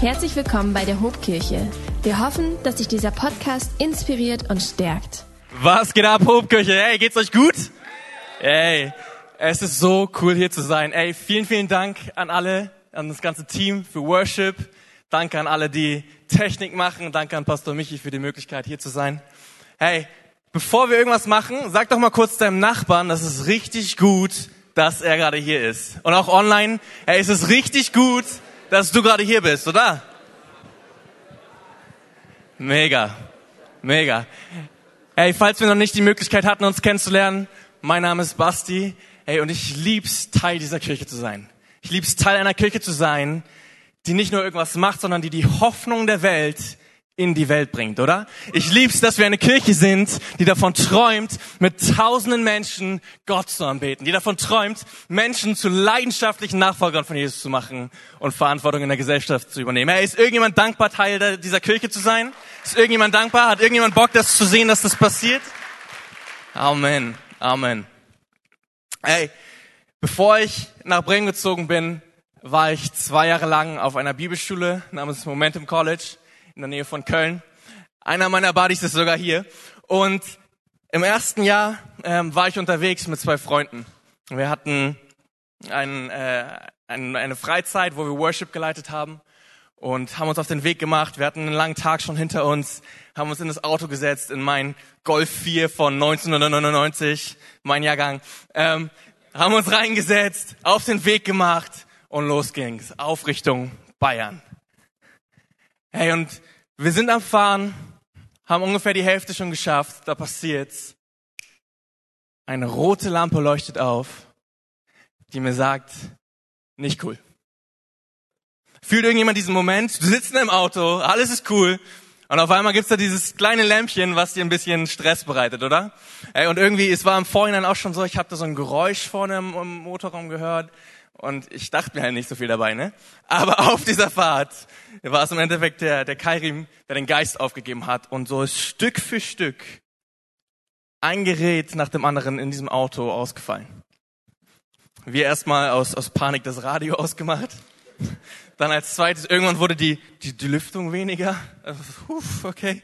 Herzlich willkommen bei der Hobkirche. Wir hoffen, dass dich dieser Podcast inspiriert und stärkt. Was geht ab, Hobkirche? Hey, geht's euch gut? Hey, es ist so cool hier zu sein. Ey, vielen, vielen Dank an alle, an das ganze Team für Worship. Danke an alle, die Technik machen. Danke an Pastor Michi für die Möglichkeit, hier zu sein. Hey, bevor wir irgendwas machen, sag doch mal kurz deinem Nachbarn, das ist richtig gut, dass er gerade hier ist. Und auch online, hey, es ist richtig gut, dass du gerade hier bist, oder? Mega, mega. Hey, falls wir noch nicht die Möglichkeit hatten, uns kennenzulernen, mein Name ist Basti. Hey, und ich lieb's, Teil dieser Kirche zu sein. Ich lieb's, Teil einer Kirche zu sein, die nicht nur irgendwas macht, sondern die die Hoffnung der Welt in die Welt bringt, oder? Ich lieb's, dass wir eine Kirche sind, die davon träumt, mit tausenden Menschen Gott zu anbeten, die davon träumt, Menschen zu leidenschaftlichen Nachfolgern von Jesus zu machen und Verantwortung in der Gesellschaft zu übernehmen. Hey, ist irgendjemand dankbar, Teil dieser Kirche zu sein? Ist irgendjemand dankbar? Hat irgendjemand Bock, das zu sehen, dass das passiert? Amen. Amen. Hey, bevor ich nach Bremen gezogen bin, war ich zwei Jahre lang auf einer Bibelschule namens Momentum College in der Nähe von Köln. Einer meiner Buddies ist sogar hier. Und im ersten Jahr ähm, war ich unterwegs mit zwei Freunden. Wir hatten ein, äh, ein, eine Freizeit, wo wir Worship geleitet haben und haben uns auf den Weg gemacht. Wir hatten einen langen Tag schon hinter uns, haben uns in das Auto gesetzt, in mein Golf 4 von 1999, mein Jahrgang, ähm, haben uns reingesetzt, auf den Weg gemacht und los ging's, auf Richtung Bayern. Hey, und wir sind am Fahren, haben ungefähr die Hälfte schon geschafft, da passiert's. Eine rote Lampe leuchtet auf, die mir sagt, nicht cool. Fühlt irgendjemand diesen Moment? Du sitzt in einem Auto, alles ist cool. Und auf einmal gibt's da dieses kleine Lämpchen, was dir ein bisschen Stress bereitet, oder? Ey, und irgendwie, es war im Vorhinein auch schon so, ich habe da so ein Geräusch vorne im, im Motorraum gehört. Und ich dachte mir halt nicht so viel dabei, ne? Aber auf dieser Fahrt war es im Endeffekt der, der Kairim, der den Geist aufgegeben hat und so ist Stück für Stück ein Gerät nach dem anderen in diesem Auto ausgefallen. Wir erstmal aus, aus Panik das Radio ausgemacht. Dann als zweites, irgendwann wurde die, die, die Lüftung weniger. Uff, okay.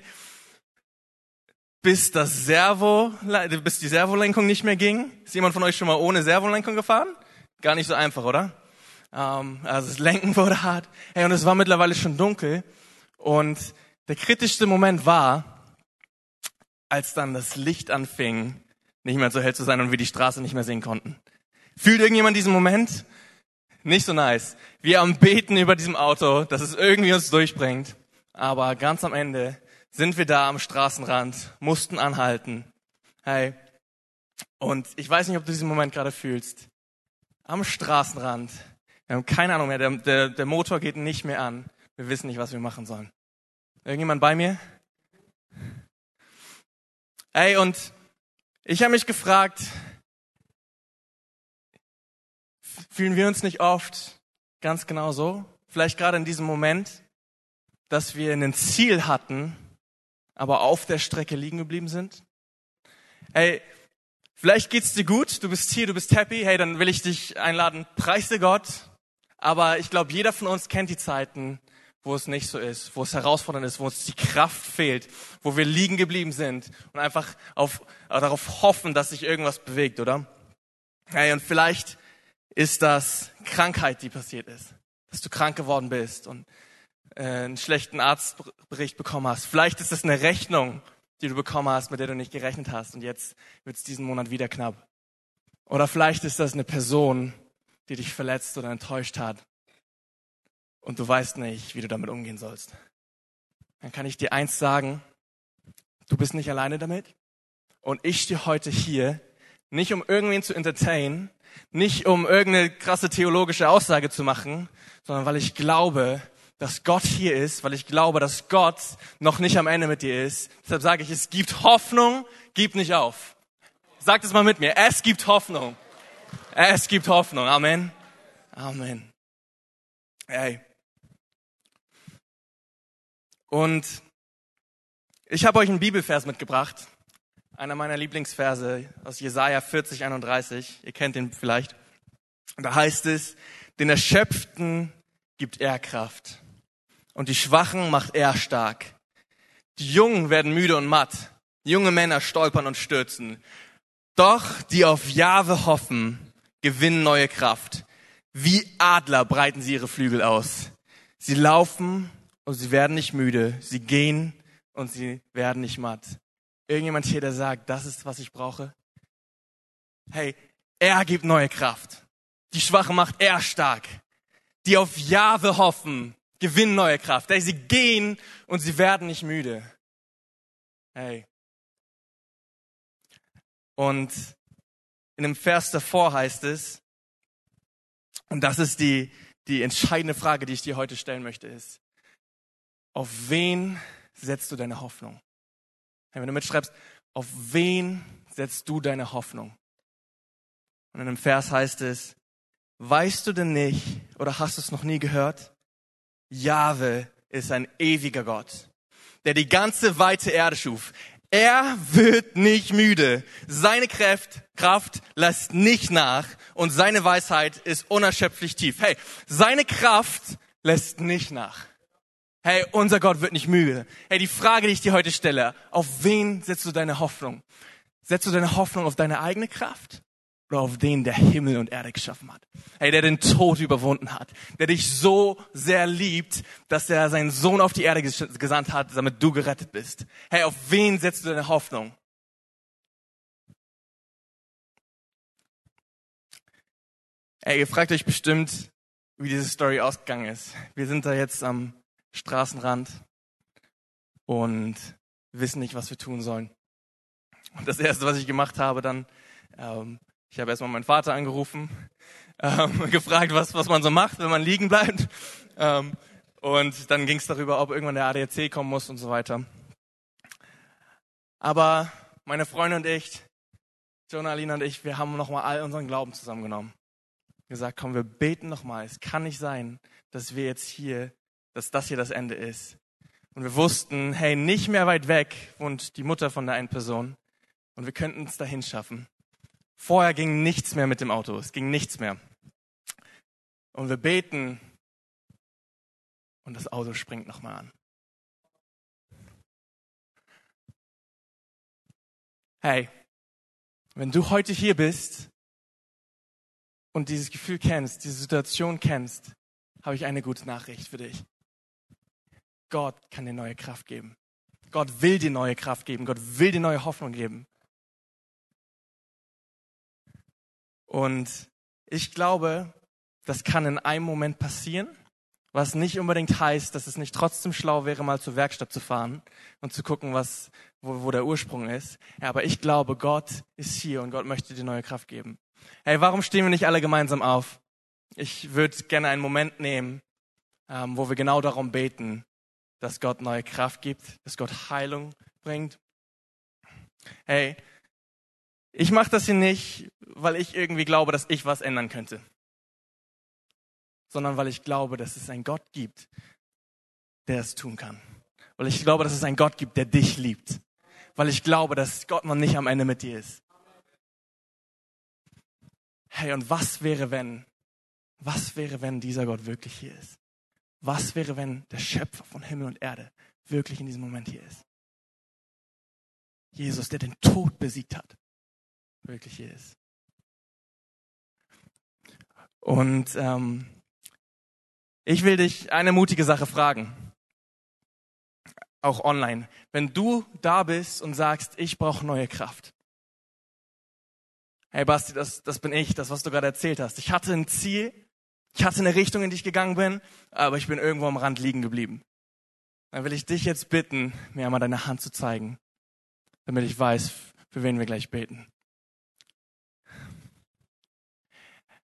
Bis das Servo, bis die Servolenkung nicht mehr ging. Ist jemand von euch schon mal ohne Servolenkung gefahren? Gar nicht so einfach, oder? Ähm, also das Lenken wurde hart. Hey, und es war mittlerweile schon dunkel. Und der kritischste Moment war, als dann das Licht anfing, nicht mehr so hell zu sein und wir die Straße nicht mehr sehen konnten. Fühlt irgendjemand diesen Moment? Nicht so nice. Wir am Beten über diesem Auto, dass es irgendwie uns durchbringt. Aber ganz am Ende sind wir da am Straßenrand, mussten anhalten. Hey. Und ich weiß nicht, ob du diesen Moment gerade fühlst am Straßenrand. Wir haben keine Ahnung mehr, der, der, der Motor geht nicht mehr an. Wir wissen nicht, was wir machen sollen. Irgendjemand bei mir? Ey, und ich habe mich gefragt, fühlen wir uns nicht oft ganz genau so? Vielleicht gerade in diesem Moment, dass wir ein Ziel hatten, aber auf der Strecke liegen geblieben sind? Ey, Vielleicht geht's dir gut, du bist hier, du bist happy, hey, dann will ich dich einladen, preise Gott. Aber ich glaube, jeder von uns kennt die Zeiten, wo es nicht so ist, wo es herausfordernd ist, wo uns die Kraft fehlt, wo wir liegen geblieben sind und einfach auf, darauf hoffen, dass sich irgendwas bewegt, oder? Hey, und vielleicht ist das Krankheit, die passiert ist, dass du krank geworden bist und äh, einen schlechten Arztbericht bekommen hast. Vielleicht ist es eine Rechnung, die du bekommen hast, mit der du nicht gerechnet hast und jetzt wird es diesen Monat wieder knapp. Oder vielleicht ist das eine Person, die dich verletzt oder enttäuscht hat und du weißt nicht, wie du damit umgehen sollst. Dann kann ich dir eins sagen, du bist nicht alleine damit und ich stehe heute hier nicht um irgendwen zu entertainen, nicht um irgendeine krasse theologische Aussage zu machen, sondern weil ich glaube, dass Gott hier ist, weil ich glaube, dass Gott noch nicht am Ende mit dir ist. Deshalb sage ich, es gibt Hoffnung, gib nicht auf. Sagt es mal mit mir, es gibt Hoffnung. Es gibt Hoffnung. Amen. Amen. Ey. Und ich habe euch einen Bibelvers mitgebracht. Einer meiner Lieblingsverse aus Jesaja 40, 31. Ihr kennt den vielleicht. Da heißt es, den Erschöpften gibt er Kraft und die Schwachen macht er stark. Die Jungen werden müde und matt. Junge Männer stolpern und stürzen. Doch die auf Jahwe hoffen, gewinnen neue Kraft. Wie Adler breiten sie ihre Flügel aus. Sie laufen und sie werden nicht müde. Sie gehen und sie werden nicht matt. Irgendjemand hier, der sagt, das ist, was ich brauche? Hey, er gibt neue Kraft. Die Schwachen macht er stark. Die auf Jahwe hoffen, gewinnen neue Kraft. Hey, sie gehen und sie werden nicht müde. Hey. Und in dem Vers davor heißt es, und das ist die, die entscheidende Frage, die ich dir heute stellen möchte, ist, auf wen setzt du deine Hoffnung? Hey, wenn du mitschreibst, auf wen setzt du deine Hoffnung? Und in dem Vers heißt es, weißt du denn nicht oder hast du es noch nie gehört? Jahwe ist ein ewiger Gott, der die ganze weite Erde schuf. Er wird nicht müde. Seine Kraft, Kraft lässt nicht nach und seine Weisheit ist unerschöpflich tief. Hey, seine Kraft lässt nicht nach. Hey, unser Gott wird nicht müde. Hey, die Frage, die ich dir heute stelle, auf wen setzt du deine Hoffnung? Setzt du deine Hoffnung auf deine eigene Kraft? Oder auf den, der Himmel und Erde geschaffen hat. Hey, der den Tod überwunden hat, der dich so sehr liebt, dass er seinen Sohn auf die Erde gesandt hat, damit du gerettet bist. Hey, auf wen setzt du deine Hoffnung? Hey, ihr fragt euch bestimmt, wie diese Story ausgegangen ist. Wir sind da jetzt am Straßenrand und wissen nicht, was wir tun sollen. Und das erste, was ich gemacht habe, dann ähm, ich habe erstmal meinen Vater angerufen, ähm, gefragt, was, was man so macht, wenn man liegen bleibt. Ähm, und dann ging es darüber, ob irgendwann der ADAC kommen muss und so weiter. Aber meine Freunde und ich, Jonah, Alina und ich, wir haben nochmal all unseren Glauben zusammengenommen. Gesagt, komm, wir beten nochmal. Es kann nicht sein, dass wir jetzt hier, dass das hier das Ende ist. Und wir wussten, hey, nicht mehr weit weg wohnt die Mutter von der einen Person. Und wir könnten es dahin schaffen. Vorher ging nichts mehr mit dem Auto. Es ging nichts mehr. Und wir beten und das Auto springt nochmal an. Hey, wenn du heute hier bist und dieses Gefühl kennst, diese Situation kennst, habe ich eine gute Nachricht für dich. Gott kann dir neue Kraft geben. Gott will dir neue Kraft geben. Gott will dir neue Hoffnung geben. Und ich glaube, das kann in einem Moment passieren, was nicht unbedingt heißt, dass es nicht trotzdem schlau wäre, mal zur Werkstatt zu fahren und zu gucken, was, wo, wo der Ursprung ist. Ja, aber ich glaube, Gott ist hier und Gott möchte dir neue Kraft geben. Hey, warum stehen wir nicht alle gemeinsam auf? Ich würde gerne einen Moment nehmen, ähm, wo wir genau darum beten, dass Gott neue Kraft gibt, dass Gott Heilung bringt. Hey, ich mache das hier nicht, weil ich irgendwie glaube, dass ich was ändern könnte, sondern weil ich glaube, dass es einen Gott gibt, der es tun kann. Weil ich glaube, dass es einen Gott gibt, der dich liebt. Weil ich glaube, dass Gott noch nicht am Ende mit dir ist. Hey, und was wäre, wenn, was wäre, wenn dieser Gott wirklich hier ist? Was wäre, wenn der Schöpfer von Himmel und Erde wirklich in diesem Moment hier ist? Jesus, der den Tod besiegt hat wirklich hier ist. Und ähm, ich will dich eine mutige Sache fragen, auch online. Wenn du da bist und sagst, ich brauche neue Kraft. Hey Basti, das, das bin ich, das, was du gerade erzählt hast. Ich hatte ein Ziel, ich hatte eine Richtung, in die ich gegangen bin, aber ich bin irgendwo am Rand liegen geblieben. Dann will ich dich jetzt bitten, mir einmal deine Hand zu zeigen, damit ich weiß, für wen wir gleich beten.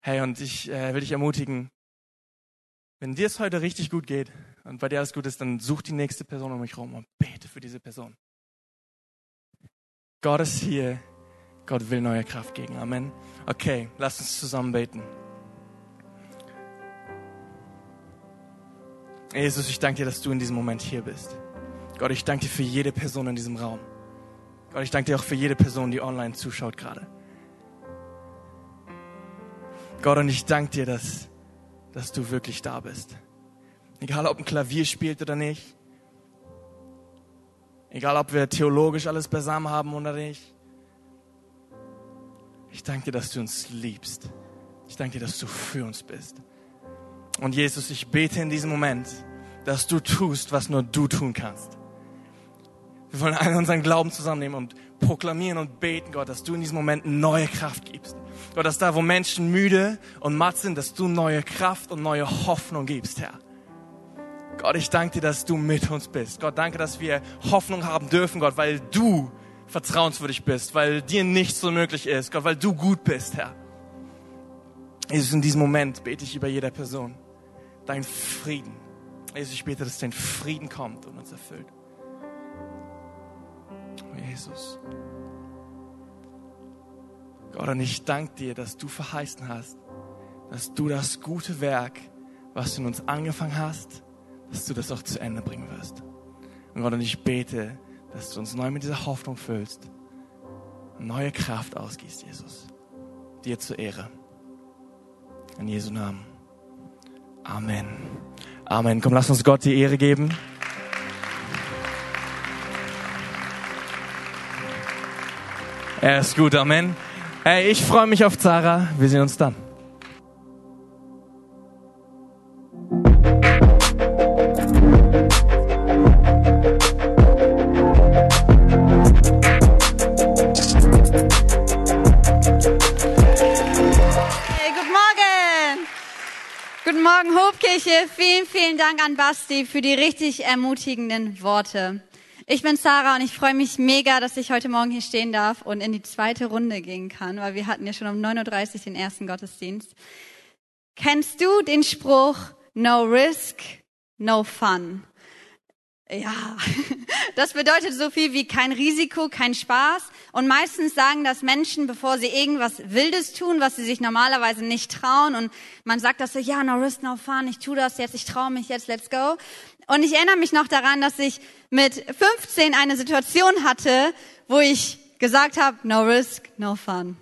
Hey, und ich äh, will dich ermutigen, wenn dir es heute richtig gut geht und bei dir alles gut ist, dann such die nächste Person um mich herum und bete für diese Person. Gott ist hier. Gott will neue Kraft geben. Amen. Okay, lass uns zusammen beten. Jesus, ich danke dir, dass du in diesem Moment hier bist. Gott, ich danke dir für jede Person in diesem Raum. Gott, ich danke dir auch für jede Person, die online zuschaut gerade. Gott, und ich danke dir, dass, dass du wirklich da bist. Egal ob ein Klavier spielt oder nicht. Egal ob wir theologisch alles beisammen haben oder nicht. Ich danke dir, dass du uns liebst. Ich danke dir, dass du für uns bist. Und Jesus, ich bete in diesem Moment, dass du tust, was nur du tun kannst. Wir wollen alle unseren Glauben zusammennehmen und proklamieren und beten, Gott, dass du in diesem Moment neue Kraft gibst. Gott, dass da, wo Menschen müde und matt sind, dass du neue Kraft und neue Hoffnung gibst, Herr. Gott, ich danke dir, dass du mit uns bist. Gott, danke, dass wir Hoffnung haben dürfen, Gott, weil du vertrauenswürdig bist, weil dir nichts so möglich ist, Gott, weil du gut bist, Herr. Jesus, in diesem Moment bete ich über jeder Person. Dein Frieden. Jesus, ich bete, dass dein Frieden kommt und uns erfüllt. Jesus. Gott, und ich danke dir, dass du verheißen hast, dass du das gute Werk, was du in uns angefangen hast, dass du das auch zu Ende bringen wirst. Und Gott, und ich bete, dass du uns neu mit dieser Hoffnung füllst, neue Kraft ausgießt, Jesus. Dir zur Ehre. In Jesu Namen. Amen. Amen. Komm, lass uns Gott die Ehre geben. Er ist gut, Amen. Hey, ich freue mich auf Zara. Wir sehen uns dann. Kirche, vielen, vielen Dank an Basti für die richtig ermutigenden Worte. Ich bin Sarah und ich freue mich mega, dass ich heute Morgen hier stehen darf und in die zweite Runde gehen kann, weil wir hatten ja schon um 9.30 Uhr den ersten Gottesdienst. Kennst du den Spruch, no risk, no fun? Ja, das bedeutet so viel wie kein Risiko, kein Spaß. Und meistens sagen das Menschen, bevor sie irgendwas Wildes tun, was sie sich normalerweise nicht trauen. Und man sagt das so, ja, no risk, no fun, ich tu das jetzt, ich traue mich jetzt, let's go. Und ich erinnere mich noch daran, dass ich mit 15 eine Situation hatte, wo ich gesagt habe, no risk, no fun.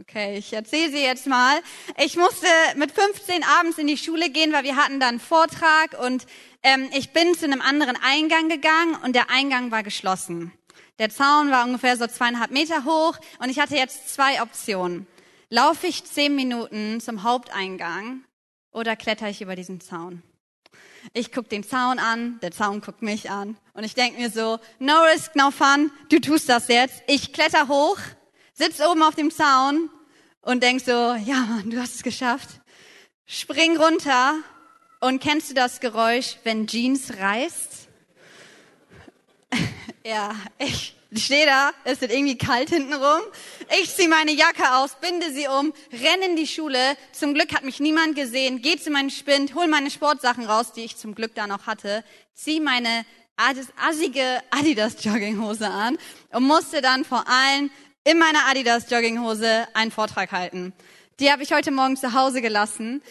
Okay, ich erzähle sie jetzt mal. Ich musste mit 15 abends in die Schule gehen, weil wir hatten dann einen Vortrag und ähm, ich bin zu einem anderen Eingang gegangen und der Eingang war geschlossen. Der Zaun war ungefähr so zweieinhalb Meter hoch und ich hatte jetzt zwei Optionen. Laufe ich zehn Minuten zum Haupteingang oder kletter ich über diesen Zaun? Ich guck den Zaun an, der Zaun guckt mich an und ich denk mir so, no risk, no fun, du tust das jetzt. Ich kletter hoch, sitz oben auf dem Zaun und denk so, ja Mann, du hast es geschafft. Spring runter und kennst du das Geräusch, wenn Jeans reißt? ja, ich stehe da, es wird irgendwie kalt hinten rum. Ich ziehe meine Jacke aus, binde sie um, renne in die Schule. Zum Glück hat mich niemand gesehen. Geh zu meinem Spind, hol meine Sportsachen raus, die ich zum Glück da noch hatte. Zieh meine assige Adidas Jogginghose an und musste dann vor allen in meiner Adidas Jogginghose einen Vortrag halten. Die habe ich heute Morgen zu Hause gelassen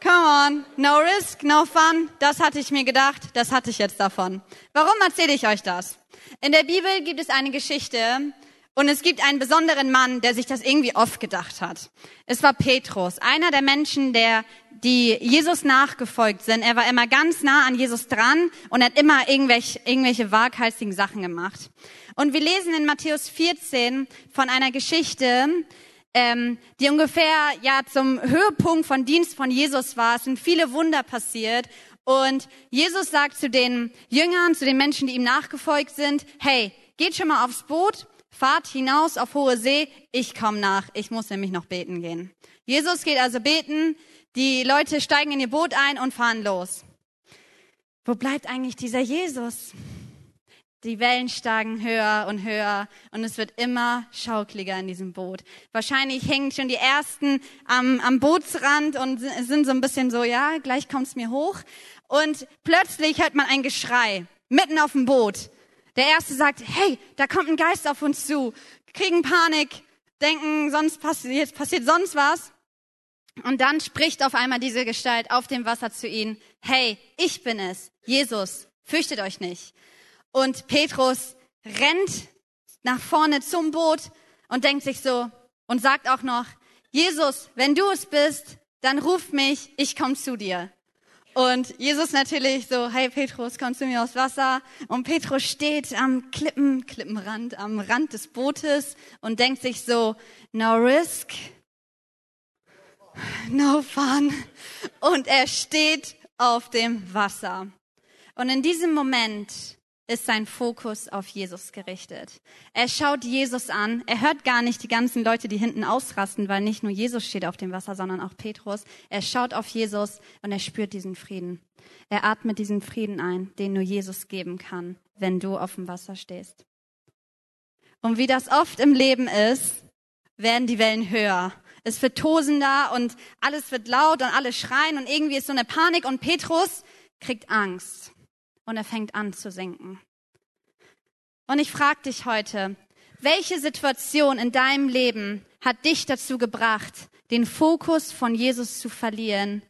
Come on, no risk, no fun. Das hatte ich mir gedacht, das hatte ich jetzt davon. Warum erzähle ich euch das? In der Bibel gibt es eine Geschichte und es gibt einen besonderen Mann, der sich das irgendwie oft gedacht hat. Es war Petrus, einer der Menschen, der die Jesus nachgefolgt sind. Er war immer ganz nah an Jesus dran und hat immer irgendwelche, irgendwelche waghalsigen Sachen gemacht. Und wir lesen in Matthäus 14 von einer Geschichte, ähm, die ungefähr ja zum Höhepunkt von Dienst von Jesus war. Es sind viele Wunder passiert. Und Jesus sagt zu den Jüngern, zu den Menschen, die ihm nachgefolgt sind, hey, geht schon mal aufs Boot, fahrt hinaus auf hohe See, ich komme nach, ich muss nämlich noch beten gehen. Jesus geht also beten, die Leute steigen in ihr Boot ein und fahren los. Wo bleibt eigentlich dieser Jesus? Die Wellen steigen höher und höher und es wird immer schaukliger in diesem Boot. Wahrscheinlich hängen schon die ersten am, am Bootsrand und sind so ein bisschen so, ja, gleich kommt's mir hoch. Und plötzlich hört man ein Geschrei mitten auf dem Boot. Der erste sagt, hey, da kommt ein Geist auf uns zu, kriegen Panik, denken, sonst passiert, passiert sonst was. Und dann spricht auf einmal diese Gestalt auf dem Wasser zu ihnen, hey, ich bin es, Jesus, fürchtet euch nicht. Und Petrus rennt nach vorne zum Boot und denkt sich so und sagt auch noch, Jesus, wenn du es bist, dann ruf mich, ich komme zu dir. Und Jesus natürlich so, hey Petrus, komm zu mir aufs Wasser. Und Petrus steht am Klippen, Klippenrand, am Rand des Bootes und denkt sich so, no risk, no fun. Und er steht auf dem Wasser. Und in diesem Moment ist sein Fokus auf Jesus gerichtet. Er schaut Jesus an. Er hört gar nicht die ganzen Leute, die hinten ausrasten, weil nicht nur Jesus steht auf dem Wasser, sondern auch Petrus. Er schaut auf Jesus und er spürt diesen Frieden. Er atmet diesen Frieden ein, den nur Jesus geben kann, wenn du auf dem Wasser stehst. Und wie das oft im Leben ist, werden die Wellen höher. Es wird tosender und alles wird laut und alle schreien und irgendwie ist so eine Panik und Petrus kriegt Angst und er fängt an zu sinken. Und ich frage dich heute, welche Situation in deinem Leben hat dich dazu gebracht, den Fokus von Jesus zu verlieren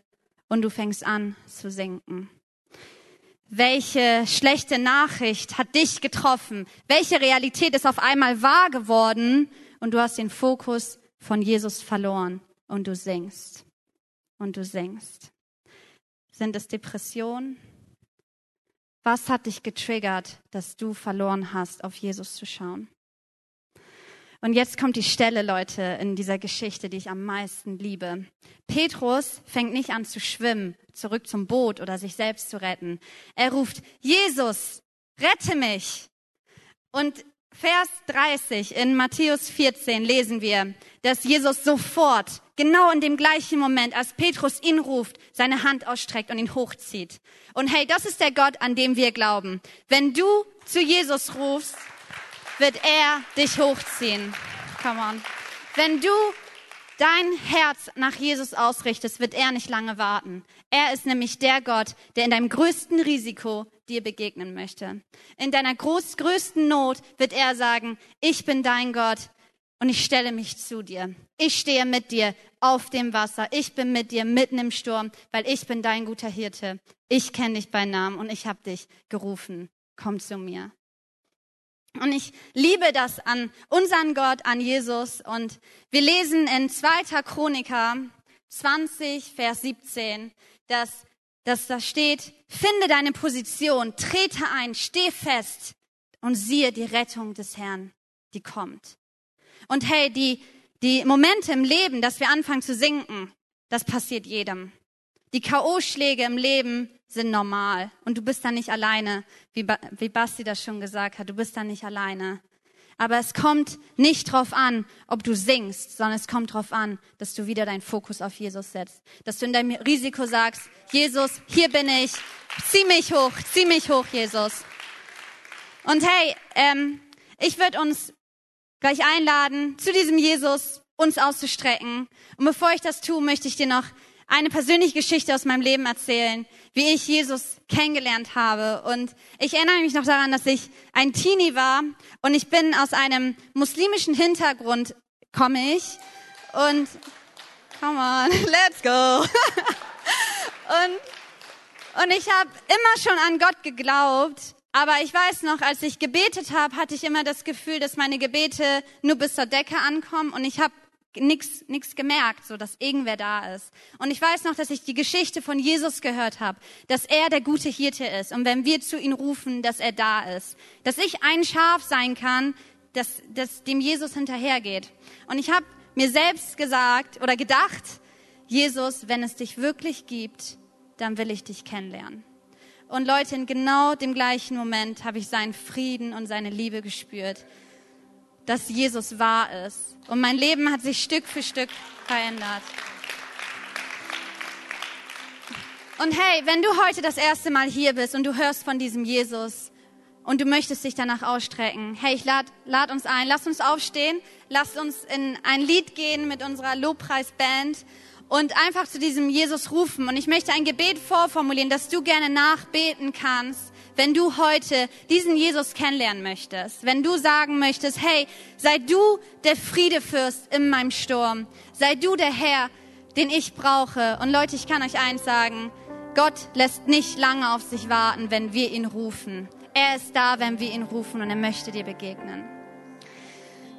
und du fängst an zu sinken? Welche schlechte Nachricht hat dich getroffen? Welche Realität ist auf einmal wahr geworden und du hast den Fokus von Jesus verloren und du singst und du singst? Sind es Depressionen? Was hat dich getriggert, dass du verloren hast, auf Jesus zu schauen? Und jetzt kommt die Stelle, Leute, in dieser Geschichte, die ich am meisten liebe. Petrus fängt nicht an zu schwimmen, zurück zum Boot oder sich selbst zu retten. Er ruft, Jesus, rette mich. Und Vers 30 in Matthäus 14 lesen wir, dass Jesus sofort, genau in dem gleichen Moment, als Petrus ihn ruft, seine Hand ausstreckt und ihn hochzieht. Und hey, das ist der Gott, an dem wir glauben. Wenn du zu Jesus rufst, wird er dich hochziehen. Come on. Wenn du dein Herz nach Jesus ausrichtest, wird er nicht lange warten. Er ist nämlich der Gott, der in deinem größten Risiko dir begegnen möchte. In deiner groß, größten Not wird er sagen, ich bin dein Gott und ich stelle mich zu dir. Ich stehe mit dir auf dem Wasser. Ich bin mit dir mitten im Sturm, weil ich bin dein guter Hirte. Ich kenne dich bei Namen und ich habe dich gerufen. Komm zu mir. Und ich liebe das an unseren Gott, an Jesus. Und wir lesen in 2. Chroniker 20, Vers 17, dass dass da steht, finde deine Position, trete ein, steh fest und siehe die Rettung des Herrn, die kommt. Und hey, die, die Momente im Leben, dass wir anfangen zu sinken, das passiert jedem. Die K.O.-Schläge im Leben sind normal und du bist da nicht alleine, wie, ba wie Basti das schon gesagt hat, du bist da nicht alleine. Aber es kommt nicht drauf an, ob du singst, sondern es kommt drauf an, dass du wieder deinen Fokus auf Jesus setzt. Dass du in deinem Risiko sagst, Jesus, hier bin ich, zieh mich hoch, zieh mich hoch, Jesus. Und hey, ähm, ich würde uns gleich einladen, zu diesem Jesus uns auszustrecken. Und bevor ich das tue, möchte ich dir noch eine persönliche Geschichte aus meinem Leben erzählen, wie ich Jesus kennengelernt habe. Und ich erinnere mich noch daran, dass ich ein Teenie war und ich bin aus einem muslimischen Hintergrund, komme ich. Und, come on, let's go. und, und ich habe immer schon an Gott geglaubt. Aber ich weiß noch, als ich gebetet habe, hatte ich immer das Gefühl, dass meine Gebete nur bis zur Decke ankommen und ich habe nichts gemerkt, so dass irgendwer da ist. Und ich weiß noch, dass ich die Geschichte von Jesus gehört habe, dass er der gute Hirte ist und wenn wir zu ihm rufen, dass er da ist, dass ich ein Schaf sein kann, das, das dem Jesus hinterhergeht. Und ich habe mir selbst gesagt oder gedacht, Jesus, wenn es dich wirklich gibt, dann will ich dich kennenlernen. Und Leute, in genau dem gleichen Moment habe ich seinen Frieden und seine Liebe gespürt dass Jesus wahr ist. Und mein Leben hat sich Stück für Stück verändert. Und hey, wenn du heute das erste Mal hier bist und du hörst von diesem Jesus und du möchtest dich danach ausstrecken, hey, ich lade lad uns ein, lass uns aufstehen, lass uns in ein Lied gehen mit unserer Lobpreisband und einfach zu diesem Jesus rufen. Und ich möchte ein Gebet vorformulieren, dass du gerne nachbeten kannst wenn du heute diesen Jesus kennenlernen möchtest, wenn du sagen möchtest, hey, sei du der Friedefürst in meinem Sturm, sei du der Herr, den ich brauche. Und Leute, ich kann euch eins sagen, Gott lässt nicht lange auf sich warten, wenn wir ihn rufen. Er ist da, wenn wir ihn rufen und er möchte dir begegnen.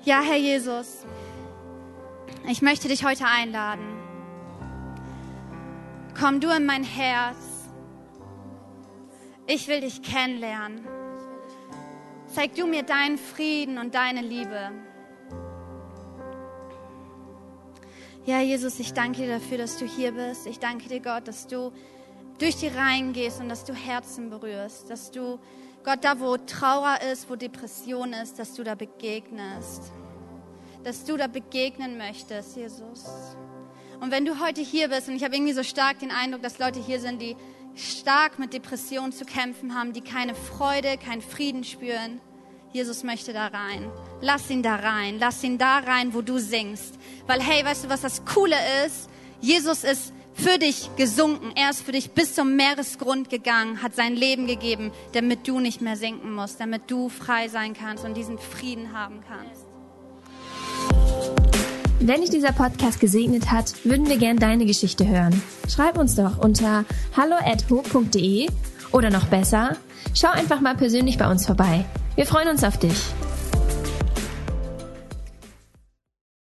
Ja, Herr Jesus, ich möchte dich heute einladen. Komm du in mein Herz Ich will dich kennenlernen. Zeig du mir deinen Frieden und deine Liebe. Ja, Jesus, ich danke dir dafür, dass du hier bist. Ich danke dir, Gott, dass du durch die Reihen gehst und dass du Herzen berührst, dass du, Gott, da wo Trauer ist, wo Depression ist, dass du da begegnest, dass du da begegnen möchtest, Jesus. Und wenn du heute hier bist, und ich habe irgendwie so stark den Eindruck, dass Leute hier sind, die stark mit Depressionen zu kämpfen haben, die keine Freude, keinen Frieden spüren, Jesus möchte da rein. Lass ihn da rein. Lass ihn da rein, wo du singst. Weil, hey, weißt du, was das Coole ist? Jesus ist für dich gesunken. Er ist für dich bis zum Meeresgrund gegangen, hat sein Leben gegeben, damit du nicht mehr sinken musst, damit du frei sein kannst und diesen Frieden haben kannst. Wenn dich dieser Podcast gesegnet hat, würden wir gern deine Geschichte hören. Schreib uns doch unter hallo@ho.de oder noch besser, schau einfach mal persönlich bei uns vorbei. Wir freuen uns auf dich.